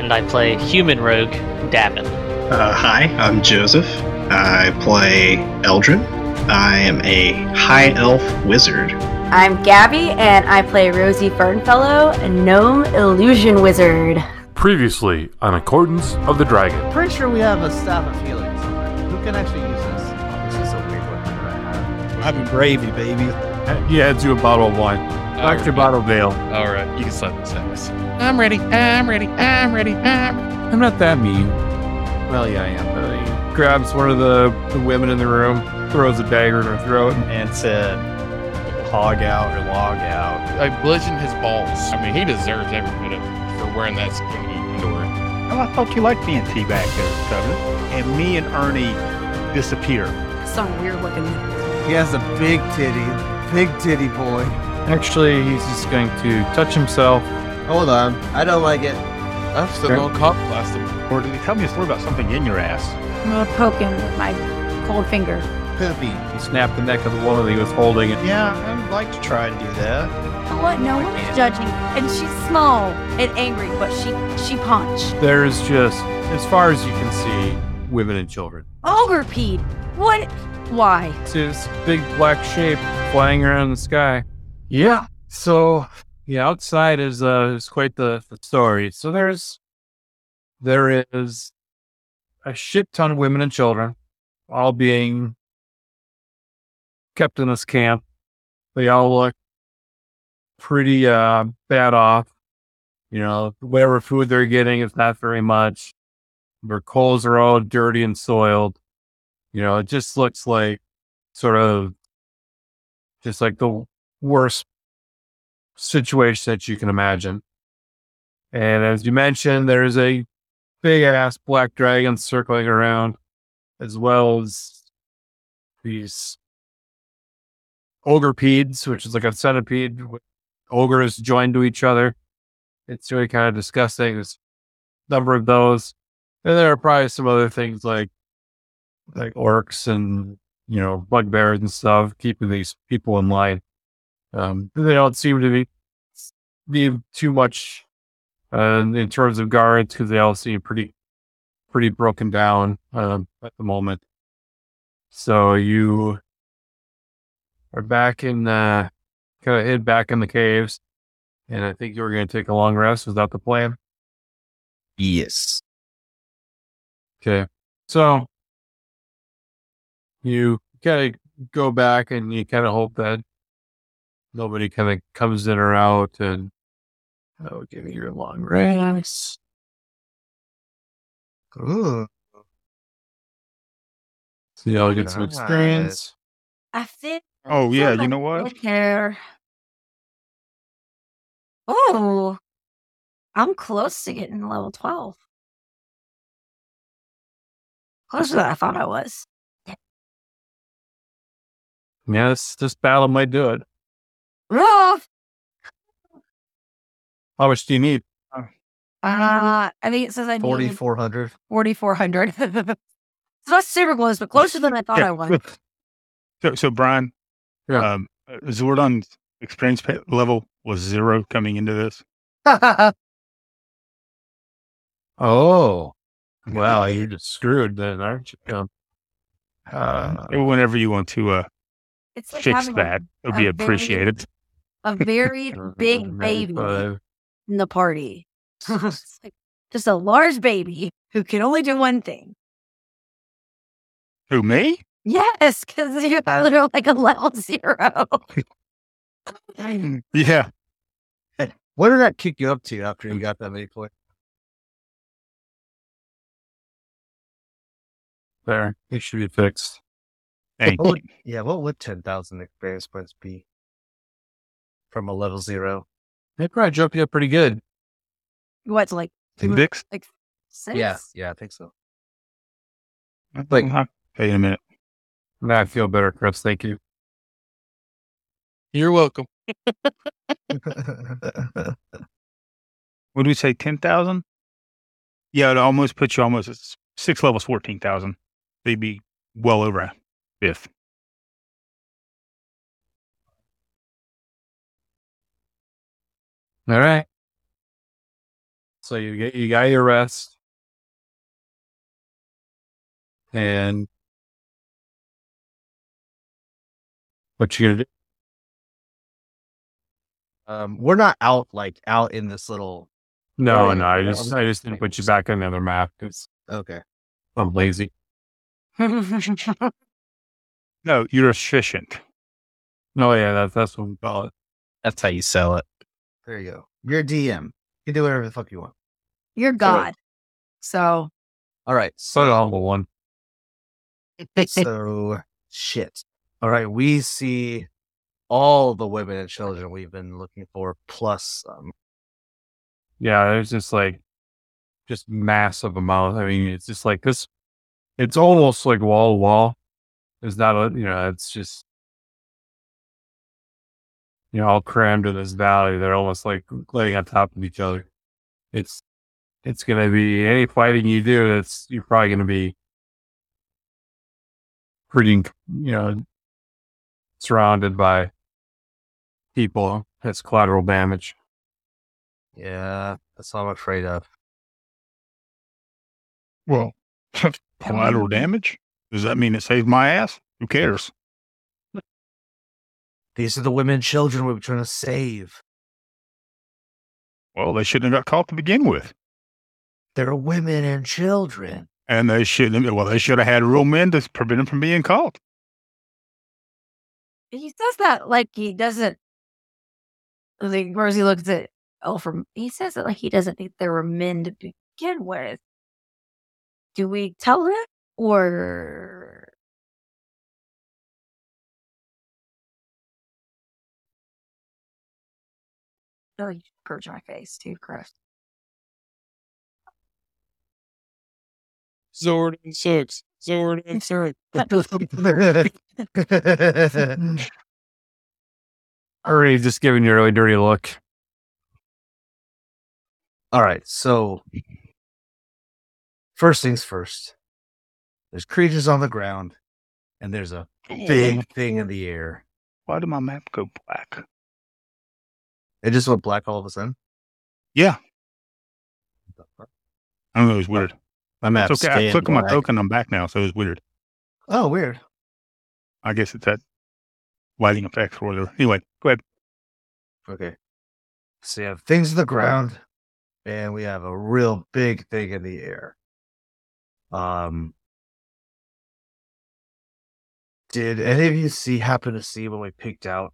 and I play human rogue Davin. Uh, hi, I'm Joseph. I play Eldrin. I am a high elf wizard. I'm Gabby, and I play Rosie Fernfellow, a gnome illusion wizard. Previously on Accordance of the Dragon. Pretty sure we have a staff of healing somewhere. Who can actually use this? Oh, this is a weird one that I have. Having gravy, baby. Yeah, do a bottle of wine. Extra bottle of. All right, you can slap this ass. I'm ready. I'm ready. I'm ready. I'm. I'm not that mean. Well, yeah, I am. But he grabs one of the, the women in the room, throws a dagger in her throat, and said, hog out or log out. I bludgeoned his balls. I mean, he deserves every bit of it for wearing that skinny underwear. Oh, I thought you liked being teabagged there, Covenant. And me and Ernie disappear. Some weird looking. He has a big titty, big titty boy. Actually, he's just going to touch himself. Hold on, I don't like it. I've still no cop blasted. Or did he tell me a story about something in your ass? I'm gonna poke him with my cold finger. Poopy. He snapped the neck of the woman that he was holding. And Yeah, I'd like to try to do that. You know what? No one's judging, and she's small and angry, but she she punched. there's just, as far as you can see, women and children. Ogrepede. What? Why? It's this big black shape flying around in the sky. Yeah. So yeah, outside is uh is quite the, the story. So there's there is a shit ton of women and children, all being kept in this camp. They all look pretty uh bad off. You know, whatever food they're getting is not very much. Their clothes are all dirty and soiled. You know, it just looks like sort of just like the worst situation that you can imagine. And as you mentioned, there's a big ass black dragon circling around, as well as these ogrepedes, which is like a centipede with ogres joined to each other. It's really kind of disgusting. There's a number of those. And there are probably some other things like like orcs and you know bugbears and stuff, keeping these people in line. Um, they don't seem to be be too much uh, in terms of guards because they all seem pretty pretty broken down um, at the moment. So you are back in uh, kind of hid back in the caves, and I think you were going to take a long rest. Was that the plan? Yes. Okay. So you kind of go back and you kind of hope that nobody kind of comes in or out and oh, give you your long rest. Ooh. So y'all get some experience. I think. Oh, yeah, you know what? Hair. Oh, I'm close to getting level twelve. Closer than I thought I was. Yeah, this, this battle might do it. Rough. How much do you need? Uh, I think it says I need 4,400. 4,400. it's not super close, but closer than I thought Yeah. I was. So, so Brian, Yeah. um, Zordon's experience level was zero coming into this. Oh, wow, you're just screwed then, aren't you? Um, Uh, whenever you want to uh, It's like fix that, it would a be very- appreciated. A very big mm-hmm. baby in the party. Like just a large baby who can only do one thing. Who, me? Yes, because you're literally like a level zero. Yeah. What did that kick you up to after you got that many points? There, it should be fixed. Thank What you. would, yeah, what would 10,000 experience points be from a level zero? They probably jump you up pretty good. What's like Index? like Six? Yeah, yeah, I think so. Like, I'll tell you in a minute. Now I feel better, Chris. Thank you. You're welcome. What do we say? Ten thousand? Yeah, it almost puts you almost at six levels, fourteen thousand. They'd be well over a fifth. All right. So you get you got your rest, and what you gonna do? um, we're not out like out in this little. No, Right. no. I just I just didn't put you back on another map because Okay. I'm lazy. No, you're efficient. No, yeah, that's that's what we call it. That's how you sell it. There you go. You're a DM. You can do whatever the fuck you want. You're God. So All right. So the humble one. So shit. All right. We see all the women and children we've been looking for, plus um, Yeah, there's just like just massive amount. I mean, it's just like this. It's almost like wall to wall. There's not a you know. It's just you know all crammed in this valley. They're almost like laying on top of each other. It's it's gonna be any fighting you do. It's you're probably gonna be pretty you know surrounded by people. That's collateral damage. yeah, that's all I'm afraid of. Well, collateral damage. Does that mean it saved my ass? Who cares? These are the women and children we were trying to save. Well, they shouldn't have got caught to begin with, They're women and children. and they shouldn't. Have, well, they should have had real men to prevent them from being caught. he says that like he doesn't. Like Rosie looks at oh, Elfram. He says it like he doesn't think there were men to begin with. Do we tell him or Oh, you purge my face too, gross. Zordon sucks. Zordon sucks. Already just giving you a really dirty look. All right, so first things first. There's creatures on the ground, and there's a big thing in the air. Why did my map go black? It just went black all of a sudden. Yeah, I don't know. It was weird. My map's It's okay. I on my token. I'm back now, so it was weird. Oh, weird. I guess it's that lighting effects or whatever. Anyway, go ahead. Okay. So you have things in the ground, and we have a real big thing in the air. Um, did any of you see happen to see when we picked out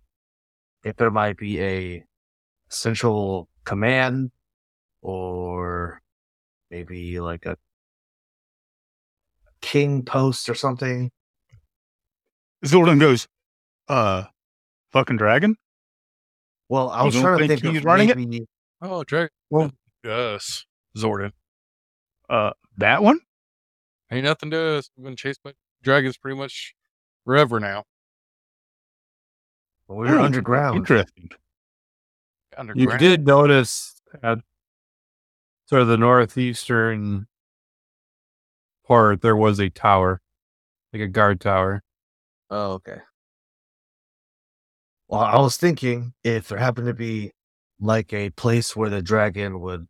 if there might be a central command or maybe like a king post or something? Zordon goes, uh, fucking dragon. Well, I You was trying to think think he's of running it? maybe- Oh, Drake. Well- yes. Zordon. Uh, that one. Ain't nothing to us. We've been chased by dragons pretty much forever now. We're Oh, underground. Interesting. You did notice at sort of the northeastern part there was a tower, like a guard tower. Oh, okay. Well, I was thinking if there happened to be like a place where the dragon would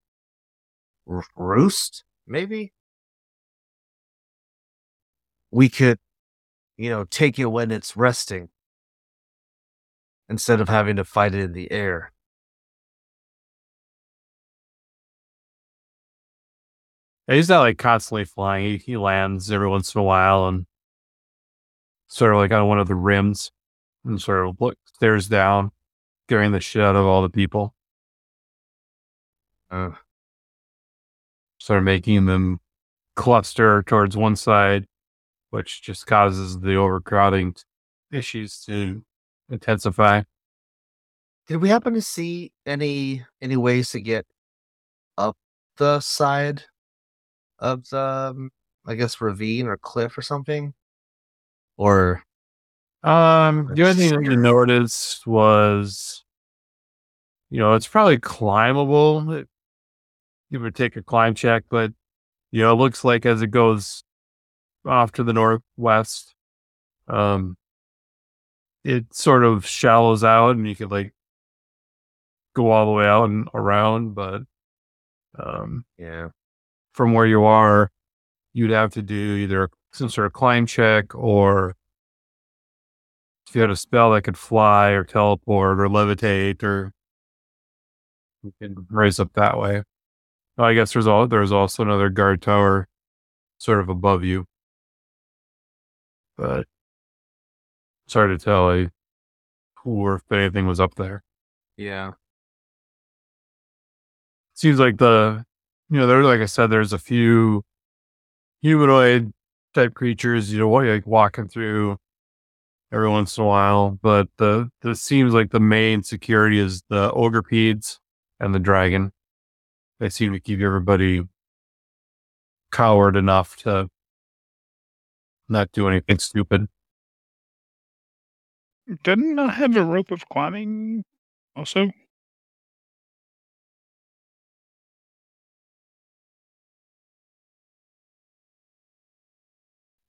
r- roost, maybe we could, you know, take it when it's resting instead of having to fight it in the air. He's not like constantly flying. He, he lands every once in a while and sort of like on one of the rims and sort of look stares down, scaring the shit out of all the people. Uh, sort of making them cluster towards one side, which just causes the overcrowding issues to intensify. did we happen to see any any ways to get up the side of the, um, I guess, ravine or cliff or something? Or Um, the only thing that you noticed was, you know, it's probably climbable. It- You would take a climb check, but you know, it looks like as it goes off to the northwest, um, it sort of shallows out, and you could like go all the way out and around. But um, yeah, from where you are, you'd have to do either some sort of climb check or if you had a spell that could fly or teleport or levitate or you can raise up that way. I guess there's all there's also another guard tower sort of above you. But it's hard to tell who or if anything was up there. yeah, seems like the you know there like i said there's a few humanoid type creatures you know like walking through every once in a while but the the seems like the main security is the ogrepedes and the dragon they seem to keep everybody coward enough to not do anything stupid Doesn't I have a rope of climbing also?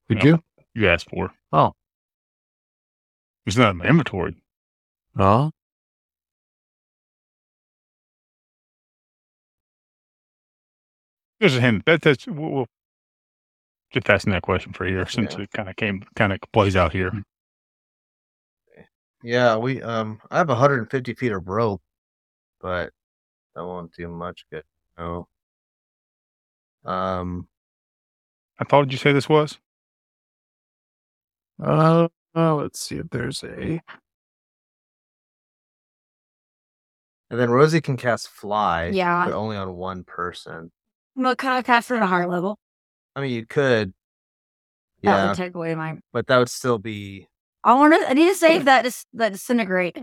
Did No. you You asked for. oh It's not in my inventory. no There's a hint. That, that's we'll, we'll just asking that question for here since Yeah. it kind of came kind of plays out here. yeah. We um, I have 150 feet of rope, but that won't do much good. No. Um, I thought you say this was? Uh, let's see if there's a and then Rosie can cast fly, Yeah. but only on one person. What kind of cast it at a higher level? I mean, you could, That yeah, would take away my. but that would still be I want to. I need to save that. Dis, that disintegrate.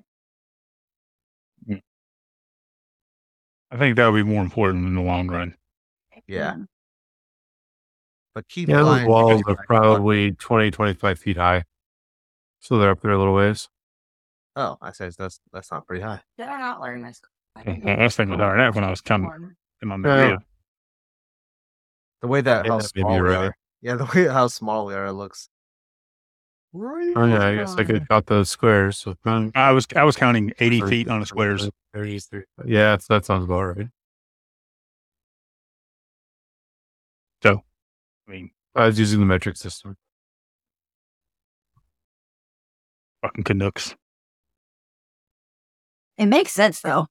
I think that would be more important in the long run. yeah. But keep yeah those flying walls are probably 20 25 feet high so they're up there a little ways Oh, I said that's that's not pretty high. Did I not learn this? I was thinking about that when I was counting on the Yeah. The way that how small we right. are. Yeah, the way how small we are, it looks. Oh yeah, I guess I could count those squares. So um, I was I was counting eighty feet on the squares. Yeah, that sounds about right. So, I mean, I was using the metric system. fucking Canucks. It makes sense though.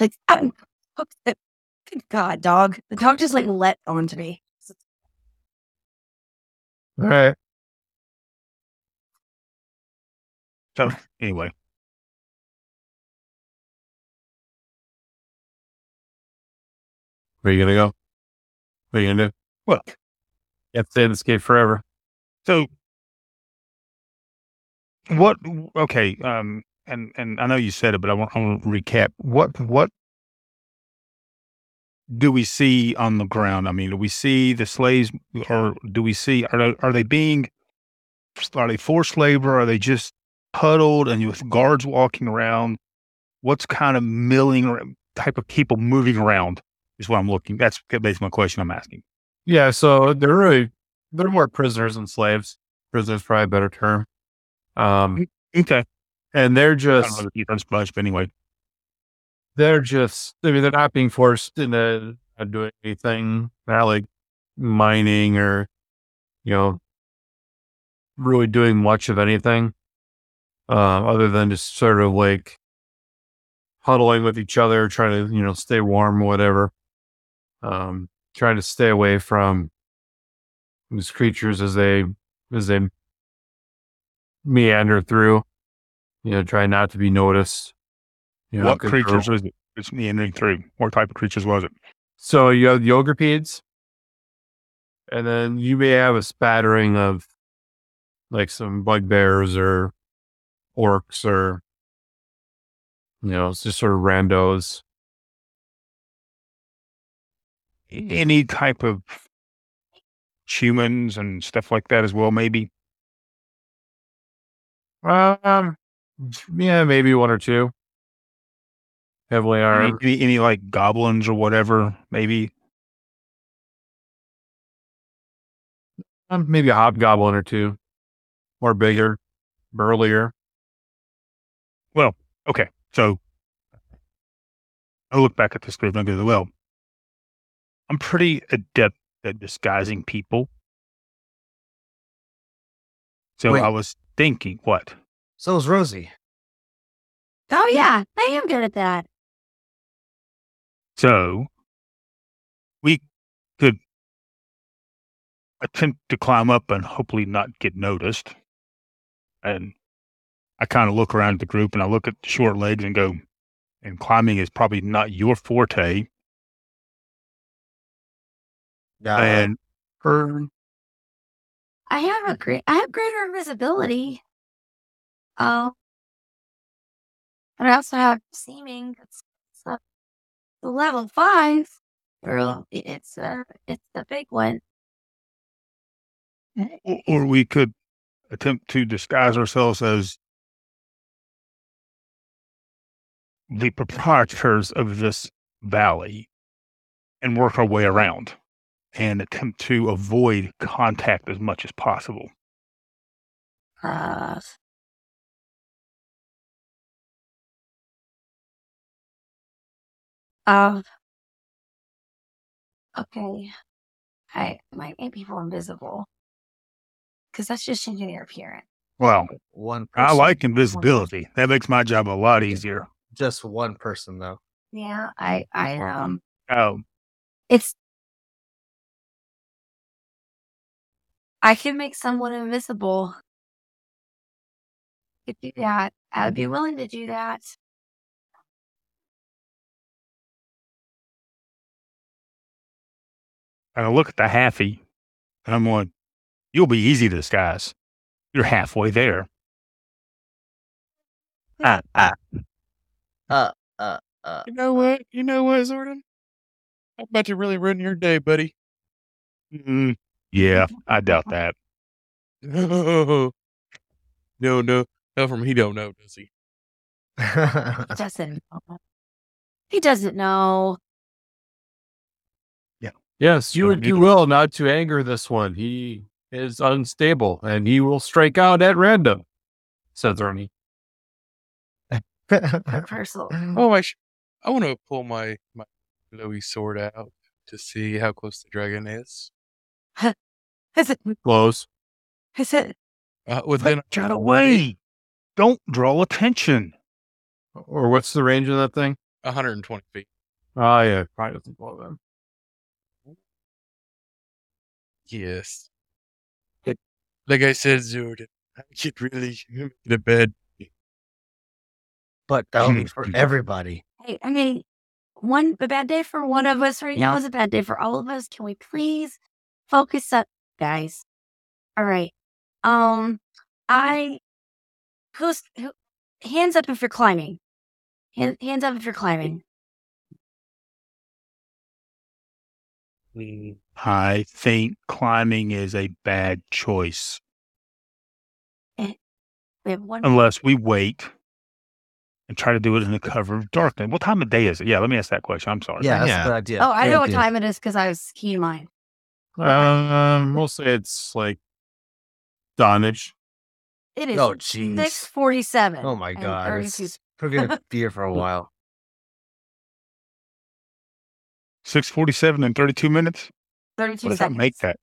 Like, I'm, oh, good God, dog. The dog just like let onto me. All right. So anyway, Where you gonna go? What are you gonna do? well, You have to stay in this cave forever. so what? Okay, um, and and I know you said it, but I want, I want to recap. What what do we see on the ground? I mean, do we see the slaves, or do we see are are they being are they forced labor? Are they just huddled and with guards walking around? What's kind of milling type of people moving around is what I'm looking. That's basically my question I'm asking. Yeah, so they're really they're more prisoners than slaves. Prisoners probably a better term. Um, Okay, and they're I don't just the much, but anyway. they're just I mean they're not being forced into not doing anything. Not like mining or you know really doing much of anything. Uh, other than just sort of like huddling with each other, trying to, you know, stay warm or whatever. Um, trying to stay away from these creatures as they as they meander through. You know, try not to be noticed. You know, what creatures was it? It's meandering through. What type of creatures was it? So you have the ogrepedes, and then you may have a spattering of like some bugbears or orcs or you know, it's just sort of randos. Any type of humans and stuff like that as well, maybe? Um, yeah, maybe one or two. Heavily Any, armed. any, any like goblins or whatever, maybe? Um, maybe a hobgoblin or two. Or bigger, burlier. Well, okay, so I look back at this group and I go, well, I'm pretty adept at disguising people. So Wait. I was thinking, what? So is Rosie. Oh yeah, I am good at that. So we could attempt to climb up and hopefully not get noticed. And I kind of look around at the group and I look at the short legs and go, and climbing is probably not your forte. Yeah. and Or I have a mm. great. I have greater invisibility. Oh, and I also have seeming. It's, it's a, the level five. Or it's a it's the big one. or, or we could attempt to disguise ourselves as the proprietors of this valley and work our way around and attempt to avoid contact as much as possible. Uh, uh, okay. I might make people invisible. Because that's just changing their appearance. Well, one I like invisibility. That makes my job a lot easier. just one person though. Yeah, I, I, um, Oh, it's. I can make someone invisible. Could do that. I would be willing to do that. and I look at the halfie and I'm going, you'll be easy to disguise. You're halfway there. Ah, ah. Uh, uh, uh. You know what? You know what, Zordon? I'm about to really ruin your day, buddy. Mm, yeah, I doubt that. No, no, no. Tell from he don't know, does he? He doesn't know. He doesn't know. Yeah. Yes, you So would do neither- well not to anger this one. He is unstable and he will strike out at random, says Ernie. Personal. Oh, I sh- I want to pull my my glowy sword out to see how close the dragon is. Is it? Close. Is it? Uh, within Get away. Don't draw attention. Or what's the range of that thing? 120 feet. Oh, yeah, probably doesn't blow them. Yes. Like, like I said, Zordon, I get really in a bed. but that'll be for everybody. Hey, I mean, one a bad day for one of us right now is a bad day for all of us. Can we please focus up, guys? All right. Um, I who's who, hands up if you're climbing. Hand, hands up if you're climbing. I think climbing is a bad choice We have one. unless we wait and try to do it in the cover of darkness. What time of day is it? Yeah, let me ask that question. I'm sorry. Yeah, that's Yeah. a good idea. oh, I Good know what idea. time it is because I was keen mind. Um, we'll say it's like Donish. It is. Oh, jeez. Six forty-seven. Oh my and god. 32 It's, we're gonna be here for a while. 647 and 32 minutes? 32 What does that seconds. make that?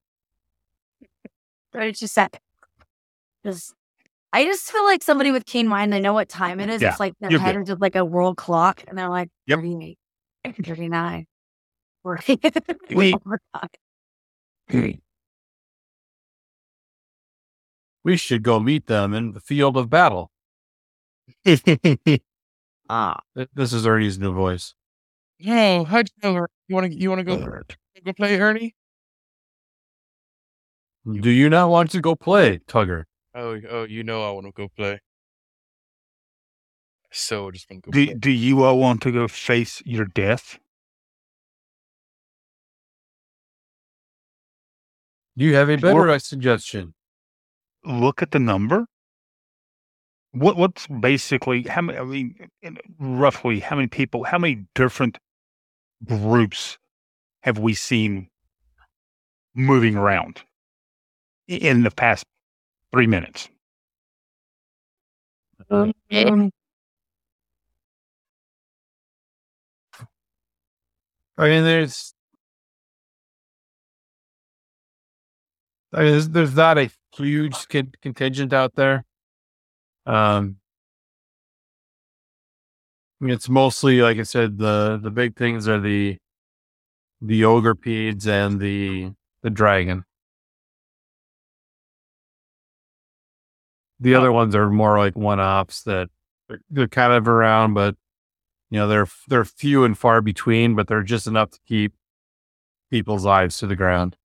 32 seconds. Just, I just feel like somebody with keen mind, they know what time it is. Yeah, it's like their you're head good. is just like a world clock, and they're like Yep. 38, 39, 40. We- We're. We should go meet them in the field of battle. Ah, This is Ernie's new voice. No, how'd you know? You want to you want to go go play Ernie? Do you not want to go play, Tugger? Oh, oh, you know I want to go play. So I just want to go do, play. do you all want to go face your death? Do you have a better Or- uh, suggestion? look at the number. What what's basically how many? I mean, in- roughly how many people? How many different groups have we seen moving around in the past three minutes? Um, I mean, there's, there's, there's not a huge con- contingent out there. Um, I mean, it's mostly, like I said, the the big things are the the ogrepedes and the the dragon. The other ones are more like one ops that they're, they're kind of around, but you know they're they're few and far between, but they're just enough to keep people's lives to the ground.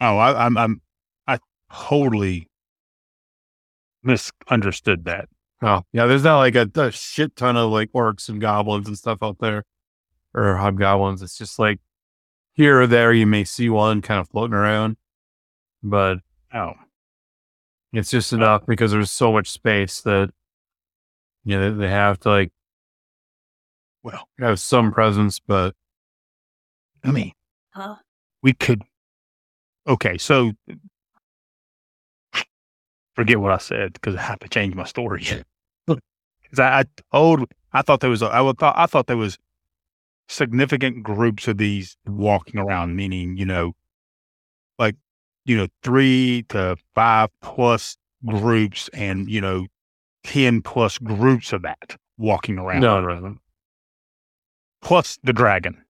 Oh, I, I'm I'm I totally misunderstood that. Oh, yeah, there's not like a, a shit ton of like orcs and goblins and stuff out there, or hobgoblins. It's just like here or there you may see one kind of floating around, but Oh, it's just uh, enough because there's so much space that you know they, they have to like well, have some presence. But I mean, Huh? we could. Okay, so forget what I said because I have to change my story. Because I, I told, I thought there was, a, I would thought, I thought there was significant groups of these walking around, meaning you know, like you know, three to five plus groups, and you know, ten plus groups of that walking around. no, no, no. plus the dragon.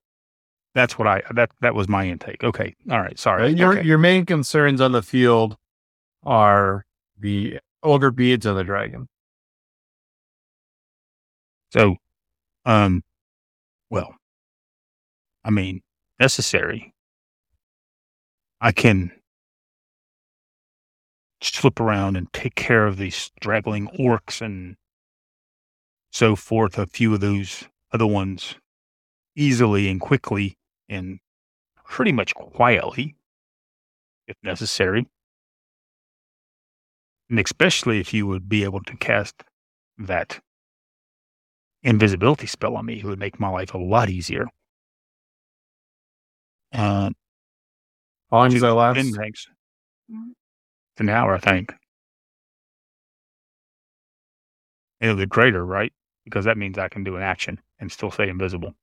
That's what I that that was my intake. Okay, all right, sorry. Uh, Your Okay. your main concerns on the field are the ogrepedes and the dragon. So, um, well, I mean, necessary. I can slip around and take care of these straggling orcs and so forth. A few of those other ones easily and quickly and pretty much quietly, if necessary. And especially if you would be able to cast that invisibility spell on me, it would make my life a lot easier. Uh, How long does that last? thanks. It's an hour, I think. It'll be greater, right? Because that means I can do an action and still stay invisible.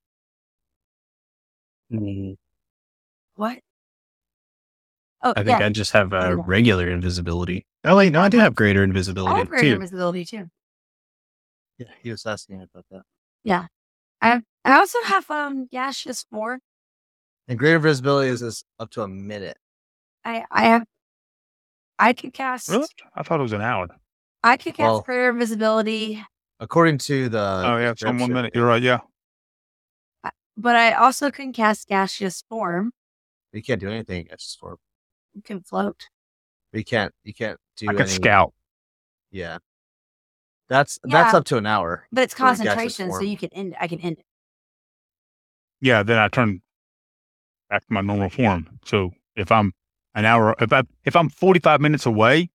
What? Oh, I think yeah. I just have I uh, know. regular invisibility. Oh wait, no, I do have greater invisibility I have greater too. invisibility too. Yeah, he was asking about that. Yeah. I have, I also have um gaseous form. And greater visibility is, is up to a minute. I I have I could cast Really? I thought it was an hour. I could cast Well- greater invisibility, According to the oh, yeah, it's on one description, minute. You're right. Yeah. But I also can cast gaseous form. You can't do anything against this form. You can float. You can't. You can't do. I any, scout. Yeah, that's that's up to an hour. But it's concentration, so you can end I can end it. Yeah. Then I turn back to my normal form. So if I'm an hour, if I if I'm 45 minutes away,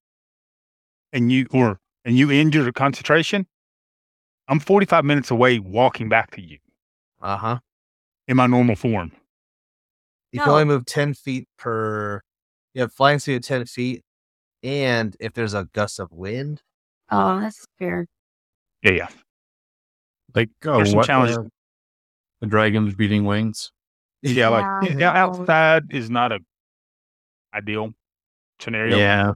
and you or and you end your concentration, I'm 45 minutes away walking back to you Uh huh. In my normal form. You No. can only move ten feet per. You have flying speed of ten feet, and if there's a gust of wind, Oh, that's fair. Yeah. Yeah. Like oh, There's some what, challenges. uh, the dragon's beating wings. Yeah, like Yeah. yeah, outside is not a ideal scenario. Yeah,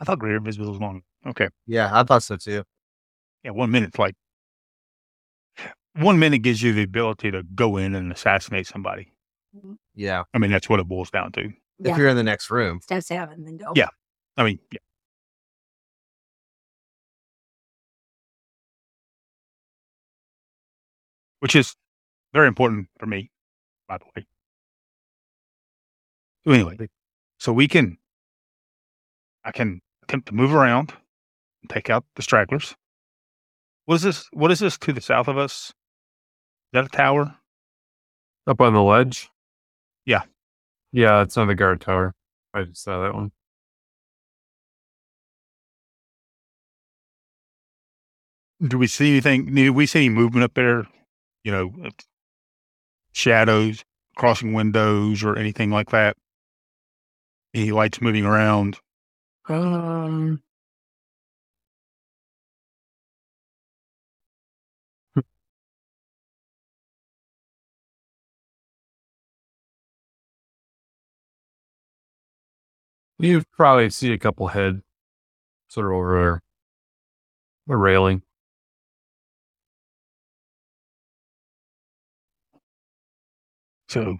I thought greater invisibility was long. Okay. yeah, I thought so too. Yeah, one minute's like one minute gives you the ability to go in and assassinate somebody. Mm-hmm. Yeah, I mean, that's what it boils down to. if Yeah. you're in the next room. step seven, and then go. Yeah. I mean, yeah. Which is very important for me, by the way. So anyway, so we can, I can attempt to move around and take out the stragglers. What is this? What is this to the south of us? Is that a tower? Up on the ledge? Yeah. Yeah, it's on the guard tower. I just saw that one. Do we see anything? Do we see any movement up there? You know, uh, shadows crossing windows or anything like that? Any lights moving around? Um. You probably see a couple head sort of over there. The railing. So,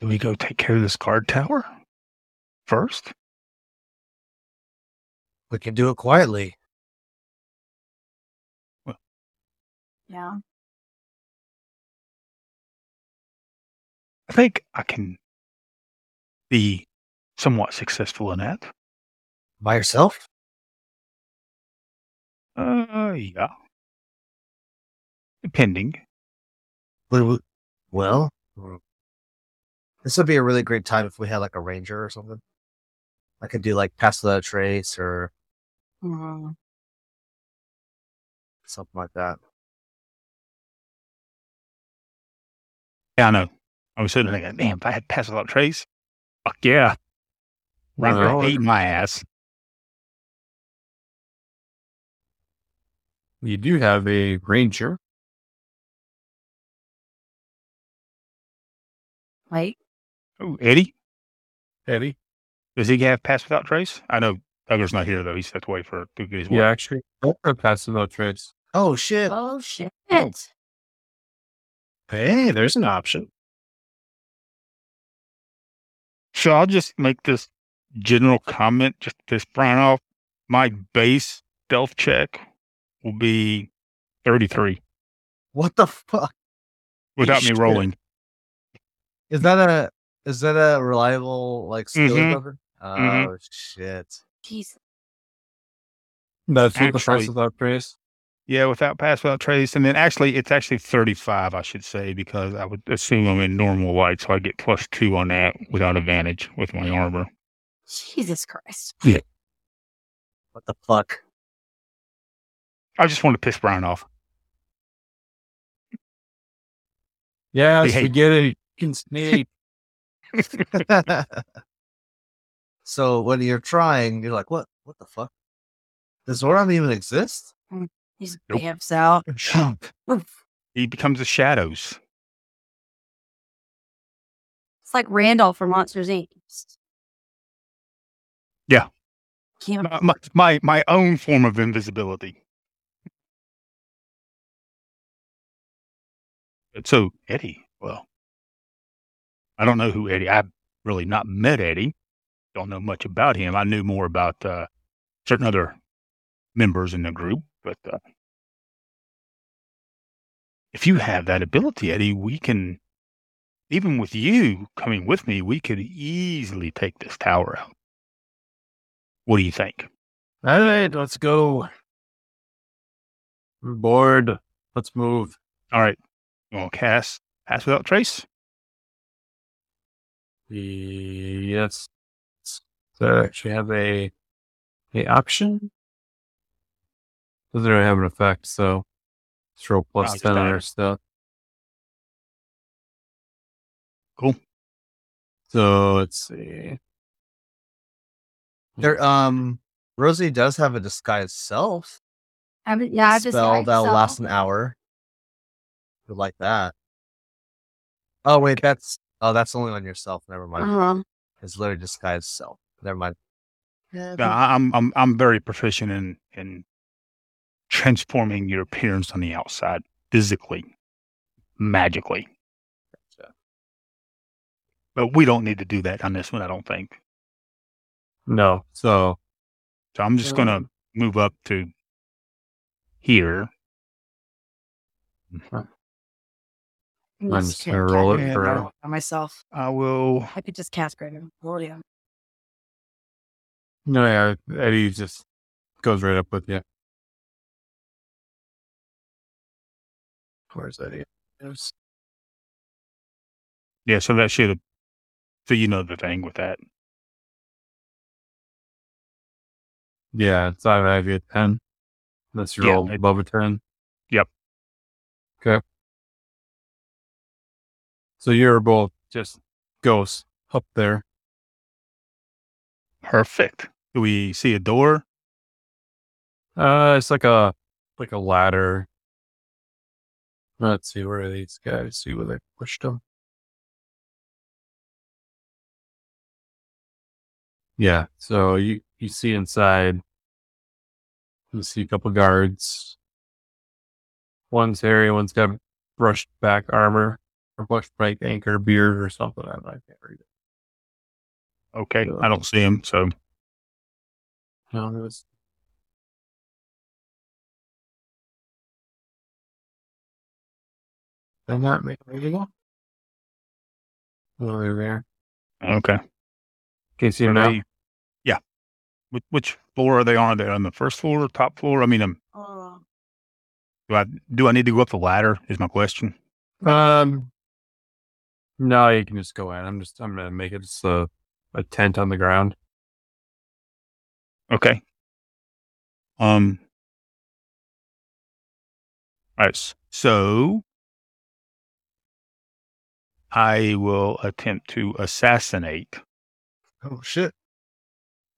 do we go take care of this guard tower first? We can do it quietly. Yeah. I think I can be somewhat successful in that. By yourself? Uh, yeah. Depending. Well, this would be a really great time if we had like a ranger or something. I could do like pass without a trace or Mhm. something like that. Yeah, I know. I was sitting there thinking, damn, if I had passed without trace, fuck yeah. Right Well, there, eating my ass. You do have a ranger. Like, Oh, Eddie? Eddie? Does he have pass without trace? I know Duggar's not here though. He's He stepped away for to get his Yeah, work. actually. Or pass without trace. Oh shit. oh shit. Oh. Hey, there's an option. So I'll just make this general comment, just to piss Brian off. My base stealth check will be 33 What the fuck? without me rolling. Is that a is that a reliable like skill Mhm. cover? Oh Mhm. shit. Jeez. That's what the Actually- pass without trace. Yeah, without pass without trace. And then actually, it's actually 35, I should say, because I would assume I'm in normal light. So I get plus two on that without advantage with my armor. Jesus Christ. What the fuck? I just want to piss Brian off. Yeah, Hey, we hey. get it. You can sneak. so when you're trying, you're like, what? What the fuck? Does Zordon even exist? Mm, he's Nope. bamps out. Oof. He becomes the shadows. It's like Randall from Monsters Inc. Can't My, my, my, my own form of invisibility. So, Eddie, well, I don't know who Eddie, I've really not met Eddie. Don't know much about him. I knew more about uh, certain other members in the group, but uh, if you have that ability, Eddie, we can, even with you coming with me, we could easily take this tower out. What do you think? All right, let's go. I'm bored. Let's move. All right. To cast Pass Without Trace? Yes. So I actually have a a option. Doesn't really have an effect, so let's roll plus I'll ten on our stuff. Cool. So let's see. There, um, Rosie does have a disguise self I mean, yeah, I just spell that'll last an hour. You like that? Oh wait, that's oh that's only on yourself. Never mind. Uh-huh. It's literally disguise self. Never mind. Yeah, No, I- I'm I'm I'm very proficient in in transforming your appearance on the outside physically, magically. But we don't need to do that on this one, I don't think. No. So So I'm just gonna move up to here. Mm-hmm. I'm just gonna roll it Yeah, for by myself. I will. I could just cast Greater. Roll it. no yeah, Eddie just goes right up with you. Where's that? at? Yeah, so that should have. So you know the thing with that. Yeah, it's I have you at ten. Unless you Yeah, it- above a ten. Yep. Okay. So you're both just ghosts up there. Perfect. Do we see a door? Uh, it's like a like a ladder. Let's see where are these guys. See where they pushed them. Yeah. So you you see inside. You see a couple guards. One's hairy. One's got brushed back armor or brushed back anchor beard or something. I don't know. I can't read it. Okay, I don't see him. So No, it was. They're not readable. Oh, they're there. okay. Can you see them now? They- yeah. Which, which floor are they on? Are they on the first floor, top floor? I mean, um, do I do I need to go up the ladder? Is my question. Um, no, you can just go in. I'm just, I'm gonna make it just a, a tent on the ground. Okay. Um. All right. So I will attempt to assassinate. Oh shit!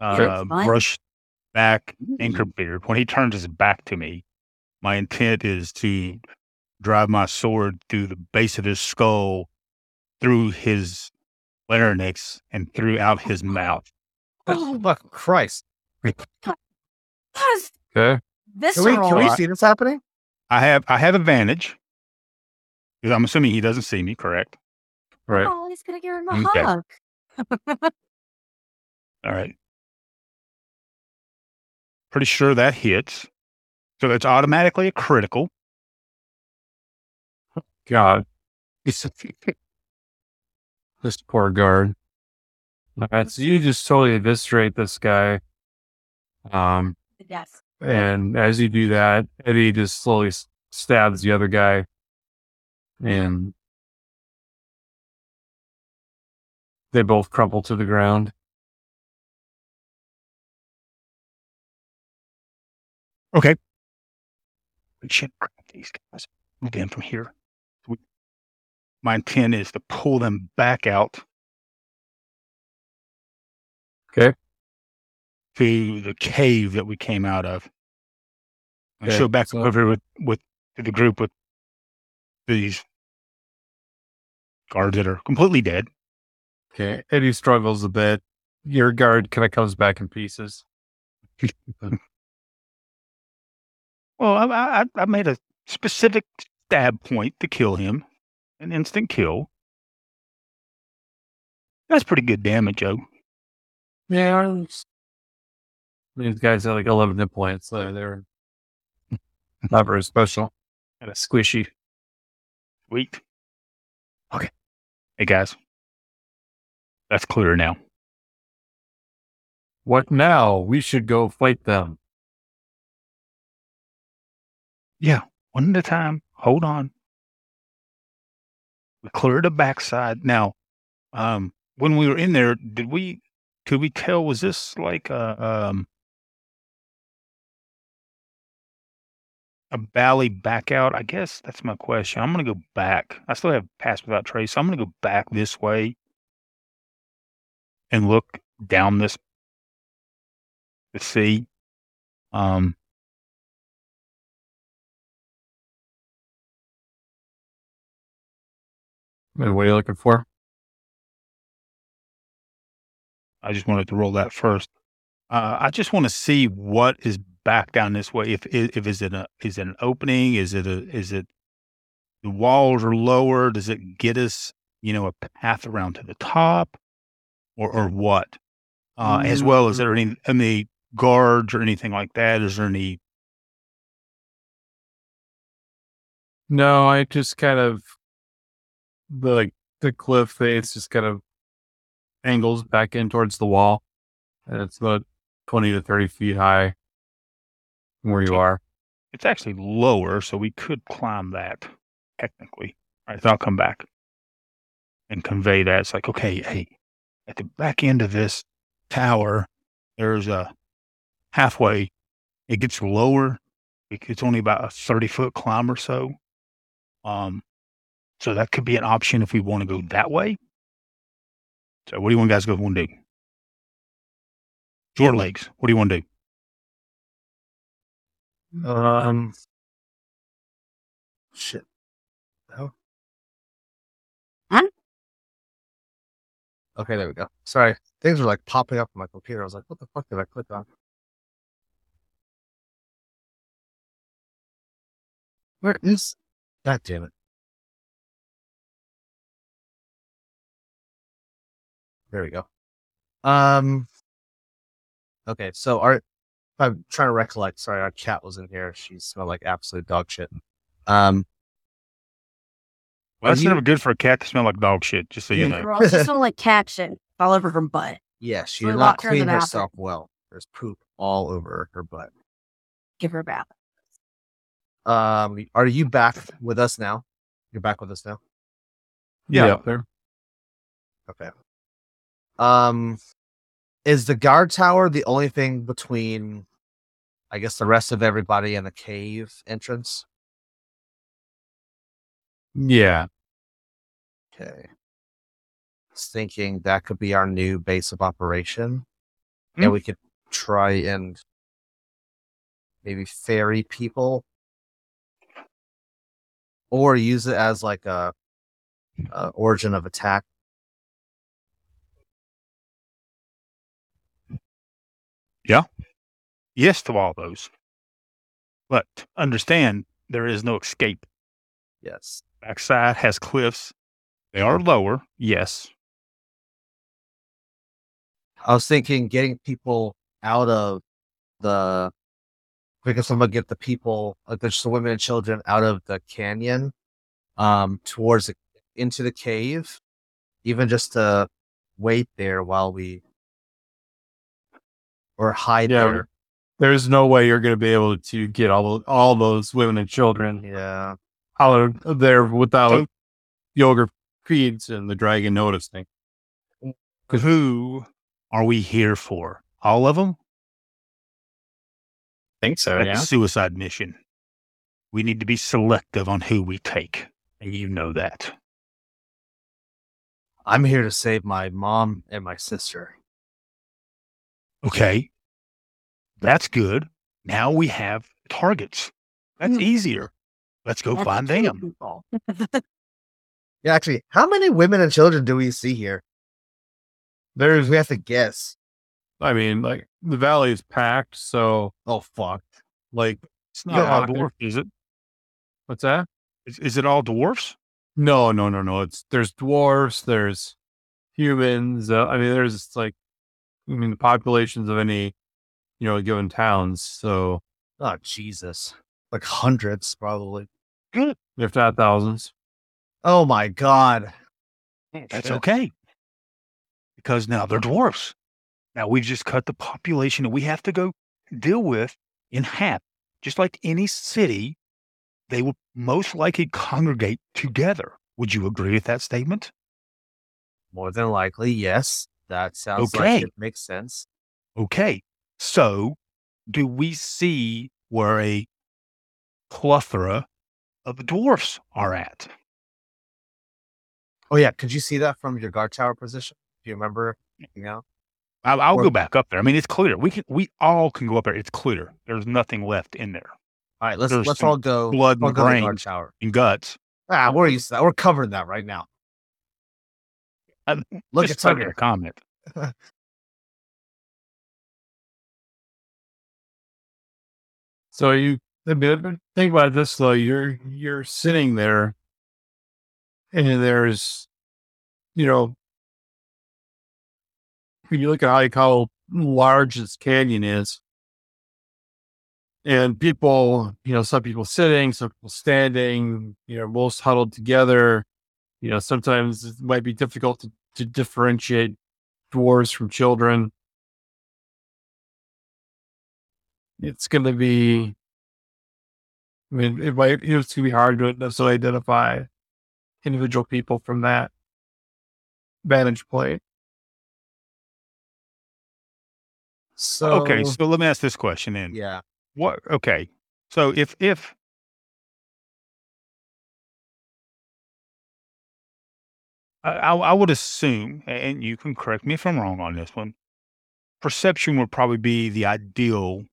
Uh, brush back anchor beard. When he turns his back to me, my intent is to drive my sword through the base of his skull, through his larynx, and through out his mouth. Oh fucking Christ! Okay. this Can we can we see this happening? I have I have advantage. 'Cause I'm assuming he doesn't see me, correct? Right. Oh, he's gonna give him a Okay. hug. All right. Pretty sure that hits. So that's automatically a critical. God. this poor guard. All right. So you just totally eviscerate this guy. Um, Yes. And as you do that, Eddie just slowly stabs the other guy. And they both crumple to the ground. Okay. We should grab these guys. Move in from here. My intent is to pull them back out. Okay. To the cave that we came out of. And Okay, show back so- over with, with to the group with these guards that are completely dead. Okay. Eddie struggles a bit. Your guard kind of comes back in pieces. Well, I, I, I made a specific stab point to kill him, an instant kill. That's pretty good damage, Joe. Yeah. These guys have like 11 hit points. So they're not very special. Kind of squishy. Sweet. Okay. Hey guys, that's clear now. What now? We should go fight them. Yeah, one at a time. Hold on. We cleared the backside. Now, um, when we were in there, did we? Could we tell? Was this like a um a valley back out? I guess that's my question. I'm gonna go back. I still have pass without trace, so I'm gonna go back this way and look down this to see. Um, And what are you looking for? I just wanted to roll that first. Uh, I just want to see what is back down this way. If if is it a is it an opening? Is it a is it the walls are lower? Does it get us you know a path around to the top, or or what? Uh, as well as there any any guards or anything like that? Is there any? No, I just kind of the like the cliff face just kind of angles back in towards the wall, and it's about twenty to thirty feet high from where you are. It's actually lower, so we could climb that. technically. All right, so I'll come back and convey that. It's like, okay, hey, at the back end of this tower, there's a halfway. It gets lower. It's only about a 30 foot climb or so. Um, so that could be an option if we want to go that way. So what do you want guys go want to do? Short legs. What do you want to do? Um, shit. No. Huh? Okay, there we go. Sorry, things were like popping up on my computer. I was like, "What the fuck did I click on?" Where is? God damn it! There we go. Um. Okay, so our I'm trying to recollect. Sorry, our cat was in here. She smelled like absolute dog shit. Um, Well, that's you- never good for a cat to smell like dog shit. Just so you know. Girl, she smelled like cat shit all over her butt. yeah, she We did not her in clean bathroom. herself well. There's poop all over her butt. Give her a bath. Um, are you back with us now? You're back with us now. Yeah, up there. Okay. Um, is the guard tower the only thing between, I guess, the rest of everybody and the cave entrance? Yeah. Okay. Was thinking that could be our new base of operation. Hmm. And we could try and maybe ferry people or use it as like a, a origin of attack. Yes to all those. But understand there is no escape. Yes. Backside has cliffs. They are lower, yes. I was thinking getting people out of the because I'm gonna get the people like there's the women and children out of the canyon um towards the, into the cave, even just to wait there while we or hide Yeah, there. There's no way you're going to be able to get all all those women and children Yeah. out of there without So- yogurt feeds and the dragon noticing. Who are we here for? All of them? think so. That's Yeah. a suicide mission. We need to be selective on who we take. And you know that. I'm here to save my mom and my sister. Okay. That's good. Now we have targets. That's Hmm. easier. Let's go That's find them. Yeah, actually, how many women and children do we see here? There's we have to guess. I mean, like the valley is packed, so Oh fuck. like It's not Yeah, all I- dwarfs, is it? what's that? Is, is it all dwarfs? No, no, no, no. It's there's dwarfs, there's humans. Uh, I mean, there's like, I mean, the populations of any, you know, given towns. So Oh Jesus. Like hundreds probably. if not thousands. Oh my god. That's okay. Because now they're dwarfs. Now we've just cut the population that we have to go deal with in half. Just like any city, they will most likely congregate together. Would you agree with that statement? More than likely, yes. That sounds Okay. like it makes sense. Okay. So do we see where a plethora of dwarfs are at? Oh yeah, could you see that from your guard tower position? Do you remember? You know? I'll, I'll Or- go back up there. I mean, it's clear. We can, we all can go up there. It's clear. There's nothing left in there. All right, let's There's let's all go blood all and go to the guard brains. tower. And guts. Ah, we're used to that. We're covering that right now. Uh, Look, just it's making under. a comment. So you think about this though. You're you're sitting there, and there's, you know, when you look at how you how large this canyon is, and people, you know, some people sitting, some people standing, you know, most huddled together. You know, sometimes it might be difficult to, to differentiate dwarves from children. It's going to be I mean, it might it's gonna be hard to necessarily identify individual people from that vantage point. So okay, so let me ask this question then. yeah, What? Okay, so if if I, I would assume, and you can correct me if I'm wrong on this one, perception would probably be the ideal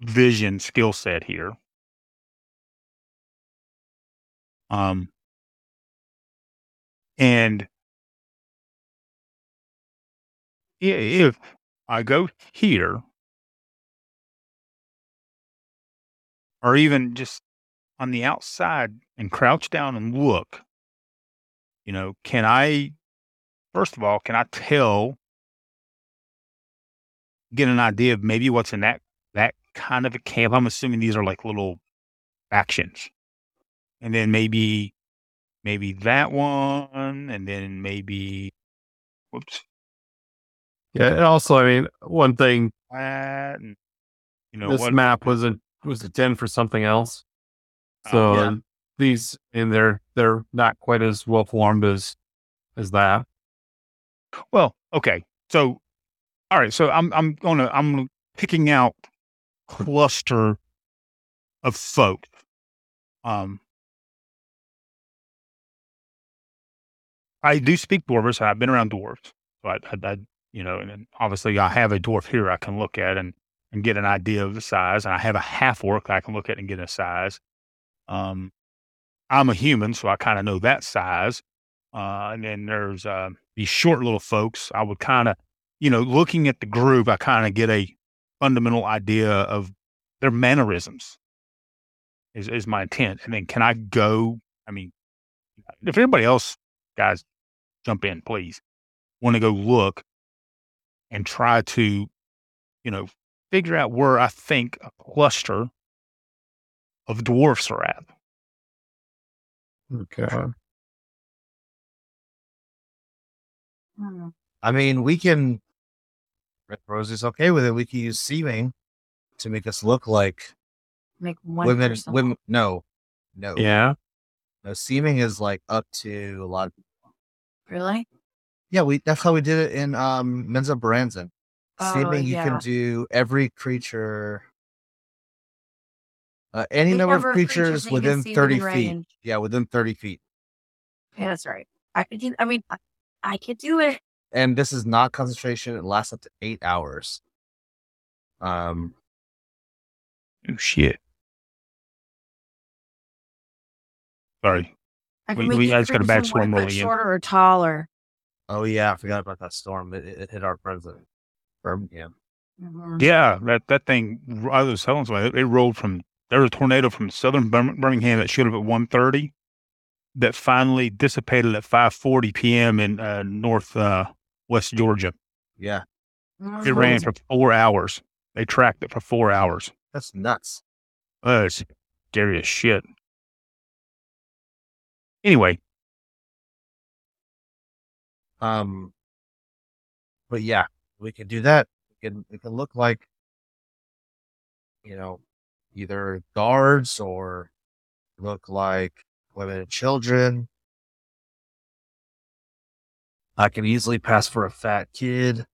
vision skill set here. Um, and if I go here, or even just on the outside and crouch down and look, you know, can I, first of all, can I tell, get an idea of maybe what's in that that kind of a camp? I'm assuming these are like little actions, and then maybe maybe that one, and then maybe, whoops, Yeah, and also, I mean, one thing that, you know this what? map was a was a ten for something else. Oh, So yeah. These and they're they're not quite as well formed as as that. Well, okay. So, all right. So I'm I'm gonna I'm picking out cluster of folk. Um, I do speak dwarvish. I've been around dwarves, so I, I, I you know, and obviously I have a dwarf here I can look at and and get an idea of the size, and I have a half orc I can look at and get a size. Um, I'm a human, so I kind of know that size. Uh, and then there's uh, these short little folks. I would kind of, you know, looking at the group, I kind of get a fundamental idea of their mannerisms. Is is my intent, and then can I go? I mean, if anybody else, guys, jump in, please. Want to go look and try to, you know, figure out where I think a cluster of dwarfs are at. Okay. Hmm. I mean, we can. If Rosie's okay with it. We can use seeming to make us look like Make one women. person. Women, no, no, Yeah. no. Seeming is like up to a lot. Of, people. Really? yeah, we. That's how we did it in um Menzoberranzan. Oh, Seeming, you yeah. can do every creature. Uh, any Any number number of of creatures creatures that you can within thirty within feet. range. Yeah, within thirty feet. Yeah, that's right. I could do. I mean, I, I could do it. and this is not concentration. It lasts up to eight hours. Um, Oh shit! Sorry. I could We- we- I just got a creature bad storm rolling in. Shorter or taller. oh yeah, I forgot about that storm. It, it hit our president, Birmingham. Mhm. Yeah, that that thing. I was telling somebody it, it rolled from. There was a tornado from southern Birmingham that showed up at one thirty, that finally dissipated at five forty p.m. in uh, north uh, west Georgia. Yeah, It ran for four hours. They tracked it for four hours. that's nuts. Uh, it's scary as shit. Anyway, Um, but yeah, we can do that. We can we can look like, you know, either guards or look like women and children. I can easily pass for a fat kid.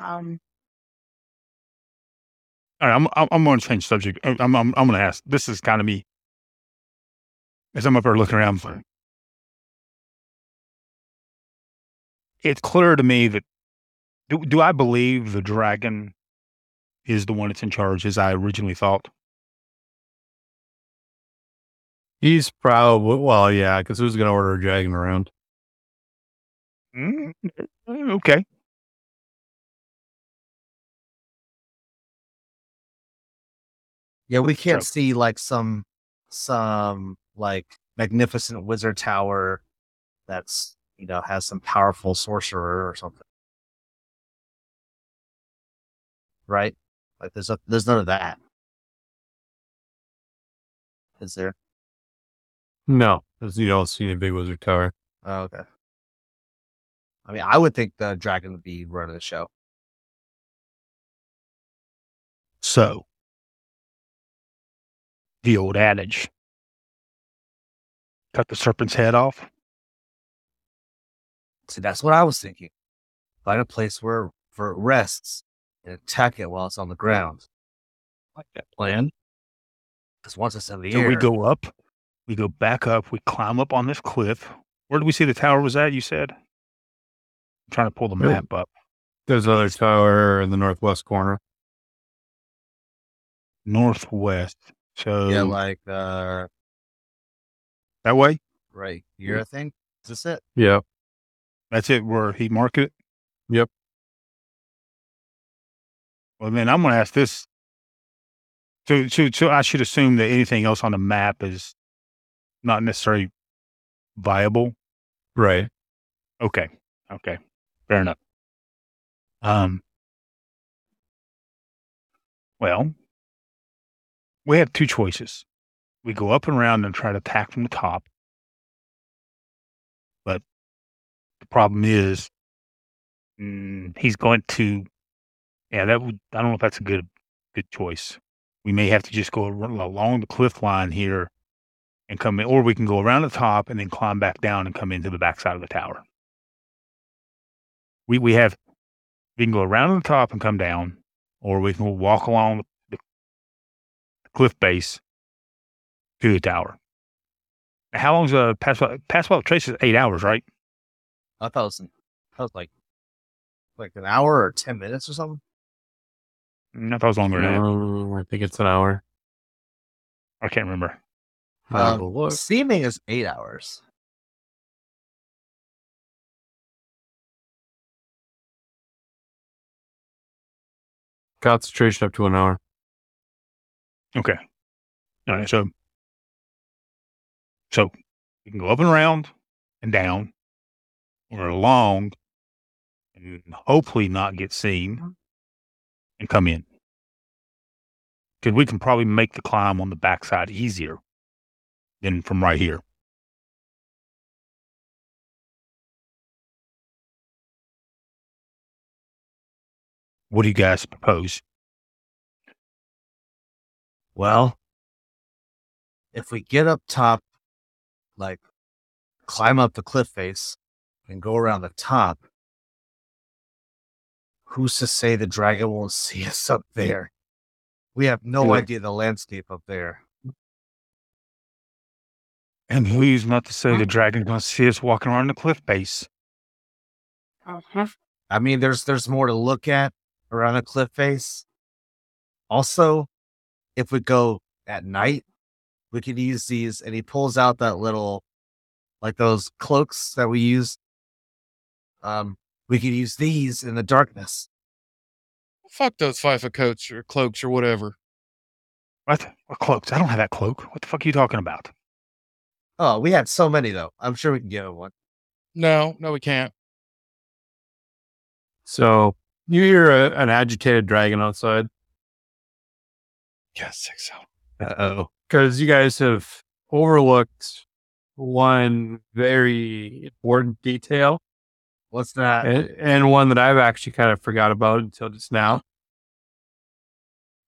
Um, all right, I'm I'm, I'm going to change subject. I'm I'm I'm going to ask. This is kind of me as I'm up there looking around. For, it's clear to me that do, do I believe the dragon is the one that's in charge as I originally thought? He's probably well, yeah, because who's gonna order a dragon around? Mm, okay. Yeah, we can't So- see like some some like magnificent wizard tower that's you know has some powerful sorcerer or something. Right? Like there's a, there's none of that. Is there? No, you don't see a big wizard tower. Oh, okay. I mean, I would think the dragon would be running the show. So, the old adage cut the serpent's head off. See, that's what I was thinking. Find a place where, where it rests and attack it while it's on the ground. like that plan. Because once it's in the So air, we go up, we go back up, we climb up on this cliff. Where did we see the tower was at? You said. I'm trying to pull the Yeah. map up. There's another tower in the northwest corner. Northwest. So yeah, like uh, that way. right here, I think. Is this it? Yeah. That's it. Where he marked it. Yep. Well, then I'm going to ask this. So, so, so I should assume that anything else on the map is not necessarily viable. Right. Okay. Okay. Fair enough. Um. Well, we have two choices. We go up and around and try to attack from the top. But the problem is, mm, he's going to. Yeah, that would. I don't know if that's a good good choice. We may have to just go along the cliff line here and come in, or we can go around the top and then climb back down and come into the backside of the tower. We we have we can go around the top and come down, or we can walk along the, the cliff base to the tower. How long's a pass pass without trace is eight hours, right? I thought it was, that was like like an hour or ten minutes or something. Mm, I thought it was longer than that. Um, I think it's an hour. I can't remember. Have a Um, look. Seeming is eight hours. Concentration up to an hour. Okay. All right. So, so we can go up and around and down or along and hopefully not get seen and come in. Because we can probably make the climb on the backside easier than from right here. What do you guys propose? Well, if we get up top, like climb up the cliff face and go around the top, who's to say the dragon won't see us up there? We have no Yeah. idea the landscape up there. And who's not to say the dragon's going to see us walking around the cliff base? I mean, there's there's more to look at around a cliff face. Also, if we go at night, we could use these. And he pulls out that little, like those cloaks that we use. Um, we could use these in the darkness. Fuck those FIFA coats or cloaks or whatever. What? What cloaks? I don't have that cloak. What the fuck are you talking about? Oh, we had so many though. I'm sure we can get one. No, no, we can't. So you hear a, an agitated dragon outside Yes, think so. Uh oh. because you guys have overlooked one very important detail What's that? and, and one that I've actually kind of forgot about until just now.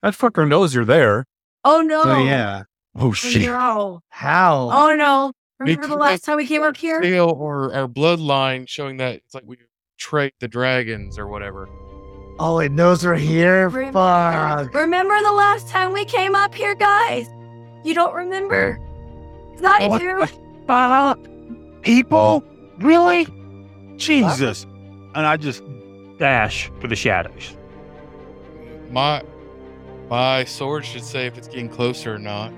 That fucker knows you're there. Oh, oh no! Oh yeah. Oh Oh, shit! no! How? Oh no! Remember the last time we came up here? Seal or our bloodline showing that it's like we trade the dragons or whatever. Oh, it knows we're here. Rem- uh, Fuck. Remember the last time we came up here, guys? You don't remember? It's not What you. People? Really? Jesus! And I just dash for the shadows. My my sword should say if it's getting closer or not.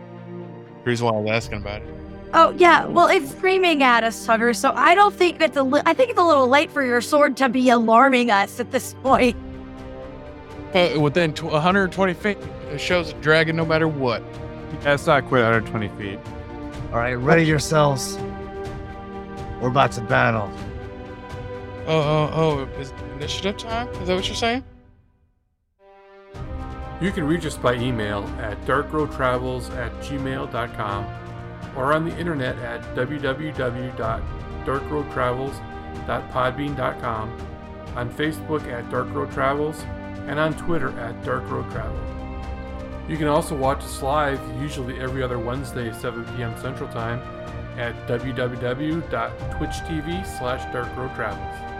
Here's why I was asking about it. Oh yeah. Well, it's screaming at us, Tugger. So I don't think it's a. Li- I think it's a little late for your sword to be alarming us at this point. But within tw- 120 feet, it shows a dragon no matter what. That's not quite 120 feet. All right, ready yourselves. We're about to battle. Oh, oh, oh, is it initiative time? Is that what you're saying? You can reach us by email at darkroadtravels at gmail.com or on the internet at www.darkroadtravels.podbean.com, on Facebook at Dark Road Travels, and on Twitter at Dark Road Travel. You can also watch us live, usually every other Wednesday, 7 p.m. Central Time, at www.twitch.tv slash Dark Road Travels.